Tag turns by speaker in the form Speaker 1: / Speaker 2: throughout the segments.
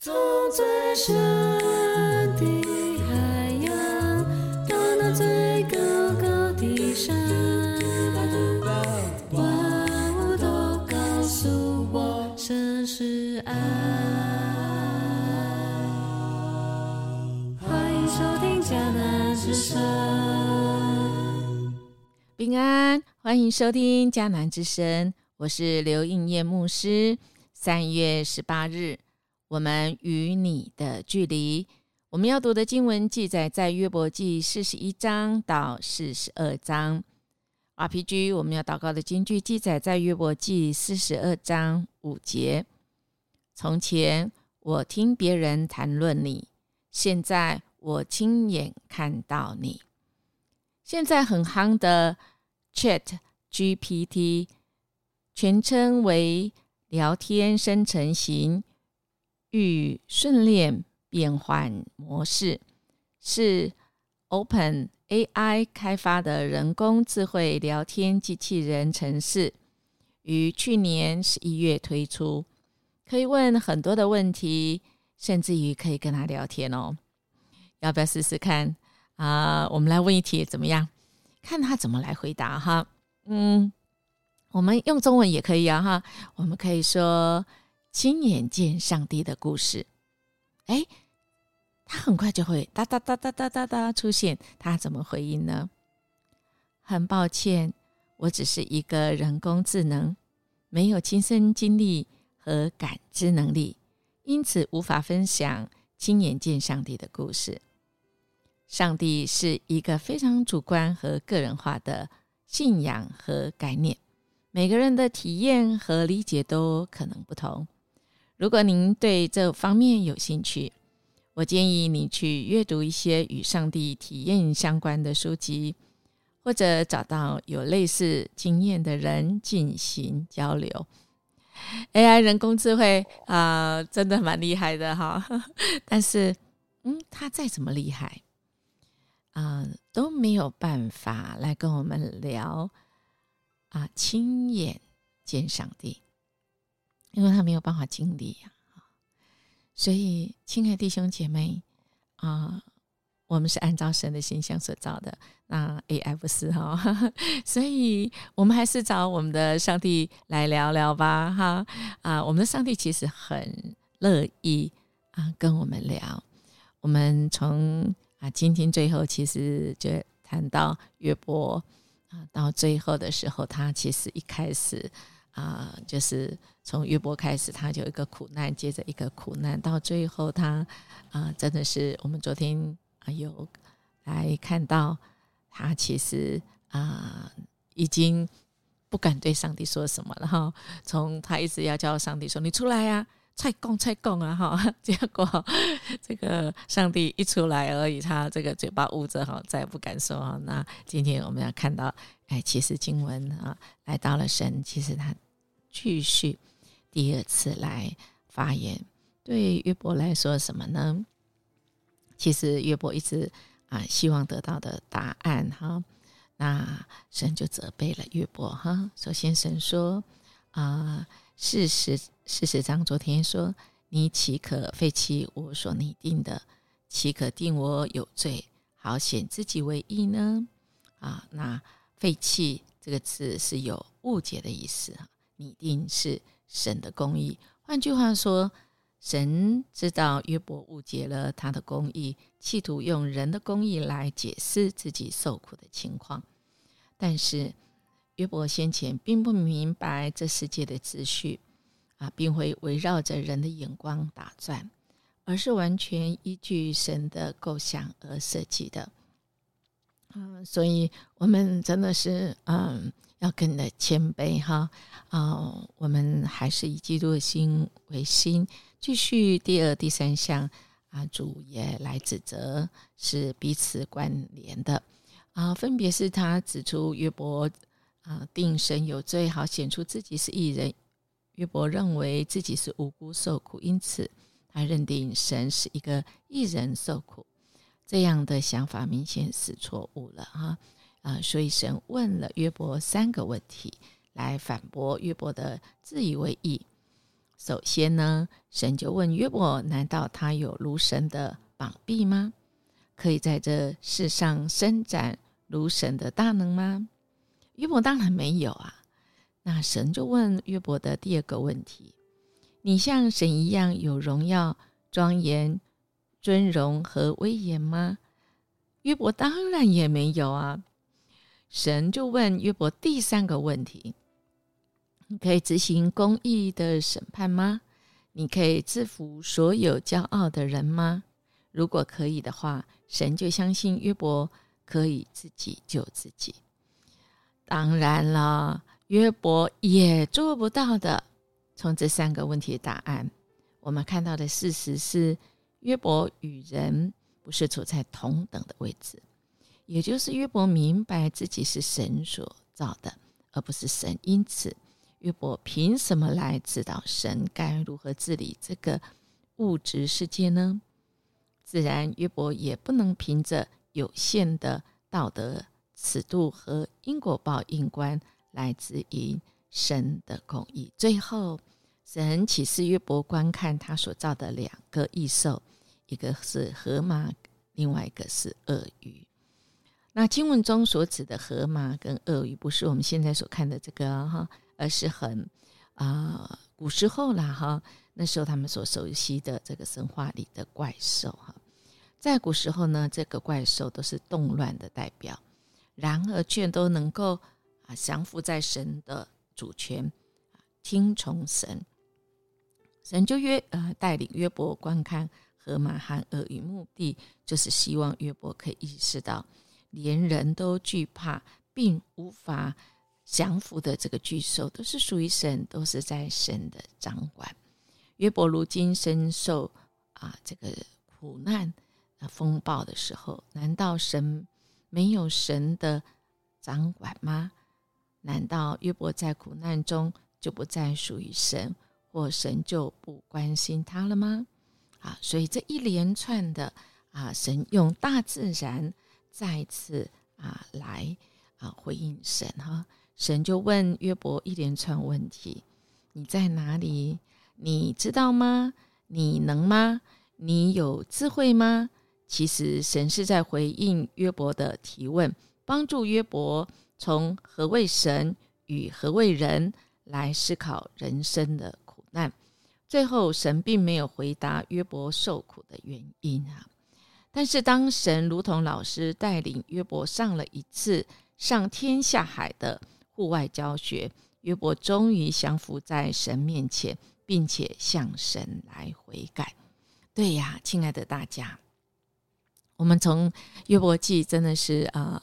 Speaker 1: 从最深的海洋，到那最高高的山，万物都告诉我，这是爱。欢迎收听迦南之声。
Speaker 2: 平安，欢迎收听迦南之声，我是刘应业牧师。三月十八日，我们与你的距离，我们要读的经文记载在约伯记四十一章到四十二章。RPG，我们要祷告的经句记载在约伯记四十二章五节。从前我听别人谈论你，现在我亲眼看到你。现在很夯的 Chat GPT，全称为聊天生成型与训练变换模式，是 Open AI 开发的人工智慧聊天机器人程式，于去年十一月推出，可以问很多的问题，甚至于可以跟他聊天哦。要不要试试看？啊，我们来问一题怎么样？看他怎么来回答哈。嗯，我们用中文也可以啊哈。我们可以说亲眼见上帝的故事。哎，他很快就会哒哒哒哒哒哒哒出现。他怎么回应呢？很抱歉，我只是一个人工智能，没有亲身经历和感知能力，因此无法分享亲眼见上帝的故事。上帝是一个非常主观和个人化的信仰和概念，每个人的体验和理解都可能不同。如果您对这方面有兴趣，我建议你去阅读一些与上帝体验相关的书籍，或者找到有类似经验的人进行交流。AI 人工智慧啊，真的蛮厉害的哈，但是，嗯，它再怎么厉害。啊，都没有办法来跟我们聊啊，亲眼见上帝，因为他没有办法经历呀。所以，亲爱弟兄姐妹啊，我们是按照神的形象所造的，那 AI 不是哈，所以我们还是找我们的上帝来聊聊吧，哈啊，我们的上帝其实很乐意啊跟我们聊，我们从。啊，今天最后其实就谈到约伯啊，到最后的时候，他其实一开始啊，就是从约伯开始，他就一个苦难接着一个苦难，到最后他啊，真的是我们昨天啊有来看到他其实啊已经不敢对上帝说什么了哈，从他一直要叫上帝说你出来呀。菜供菜供啊哈，结果这个上帝一出来而已，他这个嘴巴捂着哈，再也不敢说。那今天我们要看到，哎，其实经文啊，来到了神，其实他继续第二次来发言。对约伯来说什么呢？其实约伯一直啊希望得到的答案哈，那神就责备了约伯哈。首先神说啊。事实，事实上，昨天说你岂可废弃我所拟定的？岂可定我有罪，好显自己为义呢？啊，那废弃这个词是有误解的意思啊。拟定是神的公义，换句话说，神知道约伯误解了他的公义，企图用人的公义来解释自己受苦的情况，但是。约伯先前并不明白这世界的秩序啊，并会围绕着人的眼光打转，而是完全依据神的构想而设计的。嗯，所以我们真的是嗯，要更的谦卑哈啊，我们还是以基督的心为心。继续第二、第三项啊，主也来指责是彼此关联的啊，分别是他指出约伯。啊，定神有罪，好显出自己是异人。约伯认为自己是无辜受苦，因此他认定神是一个异人受苦。这样的想法明显是错误了哈啊！啊所以神问了约伯三个问题，来反驳约伯的自以为意。首先呢，神就问约伯：难道他有如神的膀臂吗？可以在这世上伸展如神的大能吗？约伯当然没有啊。那神就问约伯的第二个问题：你像神一样有荣耀、庄严、尊荣和威严吗？约伯当然也没有啊。神就问约伯第三个问题：你可以执行公义的审判吗？你可以制服所有骄傲的人吗？如果可以的话，神就相信约伯可以自己救自己。当然了，约伯也做不到的。从这三个问题的答案，我们看到的事实是，约伯与人不是处在同等的位置。也就是约伯明白自己是神所造的，而不是神。因此，约伯凭什么来指导神该如何治理这个物质世界呢？自然，约伯也不能凭着有限的道德尺度和因果报应观来指引神的公义。最后，神启示约伯观看他所造的两个异兽，一个是河马，另外一个是鳄鱼。那经文中所指的河马跟鳄鱼，不是我们现在所看的这个哈，而是很啊古时候啦哈，那时候他们所熟悉的这个神话里的怪兽哈，在古时候呢，这个怪兽都是动乱的代表，然而却都能够啊降服在神的主权，听从神，神就约呃带领约伯观看河马和鳄鱼，目的就是希望约伯可以意识到。连人都惧怕并无法降服的这个巨兽，都是属于神，都是在神的掌管。约伯如今深受啊这个苦难啊风暴的时候，难道神没有神的掌管吗？难道约伯在苦难中就不再属于神，或神就不关心他了吗？啊，所以这一连串的啊，神用大自然。再次啊，来啊回应神哈，神就问约伯一连串问题：你在哪里？你知道吗？你能吗？你有智慧吗？其实神是在回应约伯的提问，帮助约伯从何为神与何为人来思考人生的苦难。最后，神并没有回答约伯受苦的原因啊。但是，当神如同老师带领约伯上了一次上天下海的户外教学，约伯终于降服在神面前，并且向神来悔改。对呀，亲爱的大家，我们从约伯记真的是啊，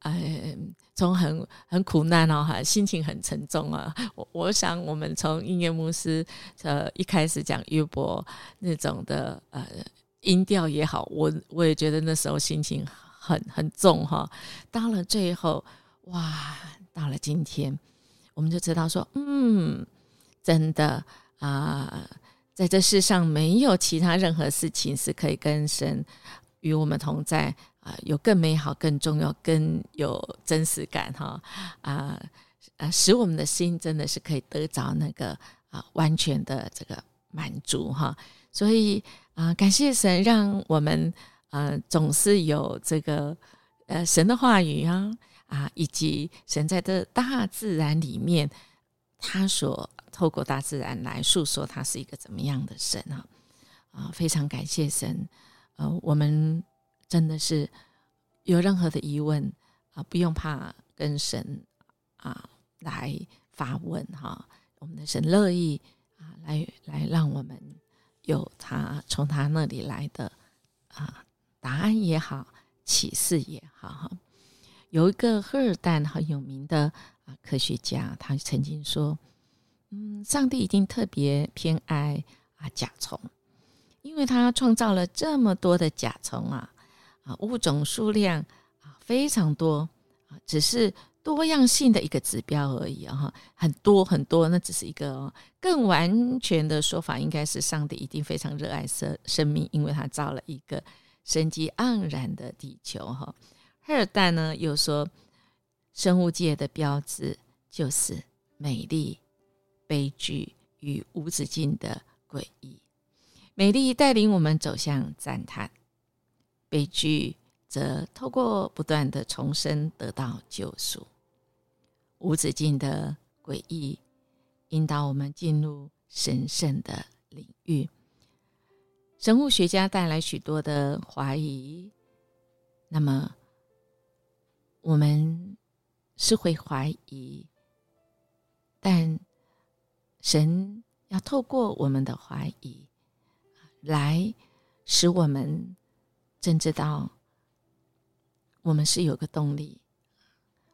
Speaker 2: 呃，从很很苦难哦，哈，心情很沉重啊。我我想，我们从音乐牧师呃一开始讲约伯那种的呃。音调也好，我我也觉得那时候心情很很重哈。到了最后，哇，到了今天，我们就知道说，嗯，真的啊，在这世上没有其他任何事情是可以跟神与我们同在啊，有更美好、更重要、更有真实感哈啊啊，使我们的心真的是可以得着那个啊完全的这个满足哈。所以啊，感谢神，让我们呃总是有这个呃神的话语啊啊，以及神在这大自然里面，他所透过大自然来诉说他是一个怎么样的神啊啊，非常感谢神。呃，我们真的是有任何的疑问啊，不用怕跟神啊来发问哈，我们的神乐意啊来来让我们。有他从他那里来的啊答案也好，启示也好哈。有一个赫尔丹很有名的啊科学家，他曾经说：“嗯，上帝一定特别偏爱啊甲虫，因为他创造了这么多的甲虫啊啊物种数量啊非常多啊，只是。”多样性的一个指标而已啊，哈，很多很多，那只是一个更完全的说法，应该是上帝一定非常热爱生生命，因为他造了一个生机盎然的地球，哈。赫尔戴呢又说，生物界的标志就是美丽、悲剧与无止境的诡异。美丽带领我们走向赞叹，悲剧则透过不断的重生得到救赎。无止境的诡异引导我们进入神圣的领域。生物学家带来许多的怀疑，那么我们是会怀疑，但神要透过我们的怀疑，来使我们真知道，我们是有个动力，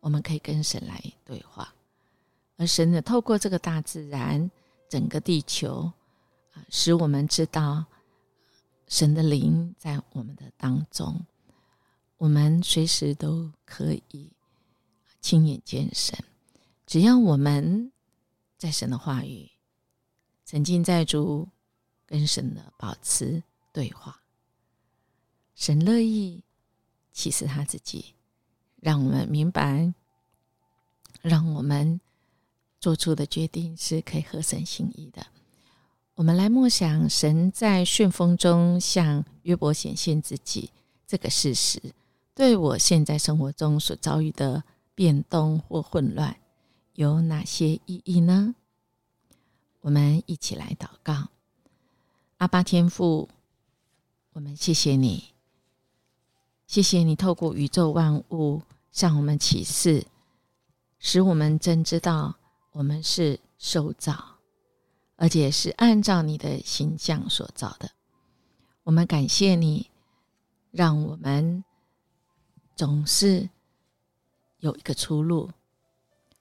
Speaker 2: 我们可以跟神来对话，而神呢，透过这个大自然，整个地球啊，使我们知道。神的灵在我们的当中，我们随时都可以亲眼见神。只要我们在神的话语沉浸在主跟神的保持对话，神乐意启示他自己，让我们明白，让我们做出的决定是可以合神心意的。我们来默想神在旋风中向约伯显现自己这个事实，对我现在生活中所遭遇的变动或混乱有哪些意义呢？我们一起来祷告：阿巴天父，我们谢谢你，谢谢你透过宇宙万物向我们启示，使我们真知道我们是受造。而且是按照你的形象所造的，我们感谢你，让我们总是有一个出路，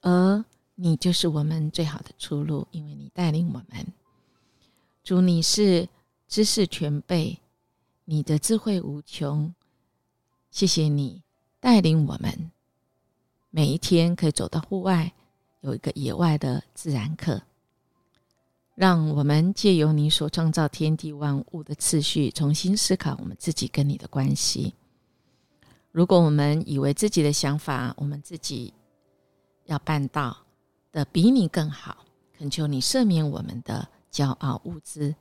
Speaker 2: 而你就是我们最好的出路，因为你带领我们。主，你是知识全备，你的智慧无穷，谢谢你带领我们，每一天可以走到户外，有一个野外的自然课。让我们借由你所创造天地万物的次序，重新思考我们自己跟你的关系。如果我们以为自己的想法，我们自己要办到的比你更好，恳求你赦免我们的骄傲无知，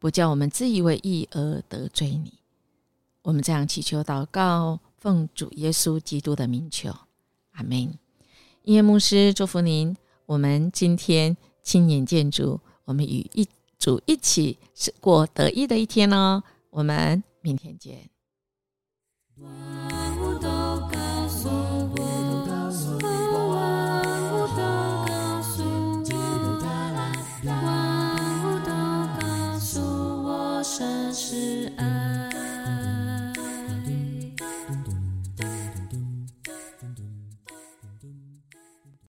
Speaker 2: 不叫我们自以为意而得罪你。我们这样祈求祷告，奉主耶稣基督的名求，阿门。音乐牧师祝福您，我们今天青年建筑。我们与一主一起是过得意的一天哦，我们明天见。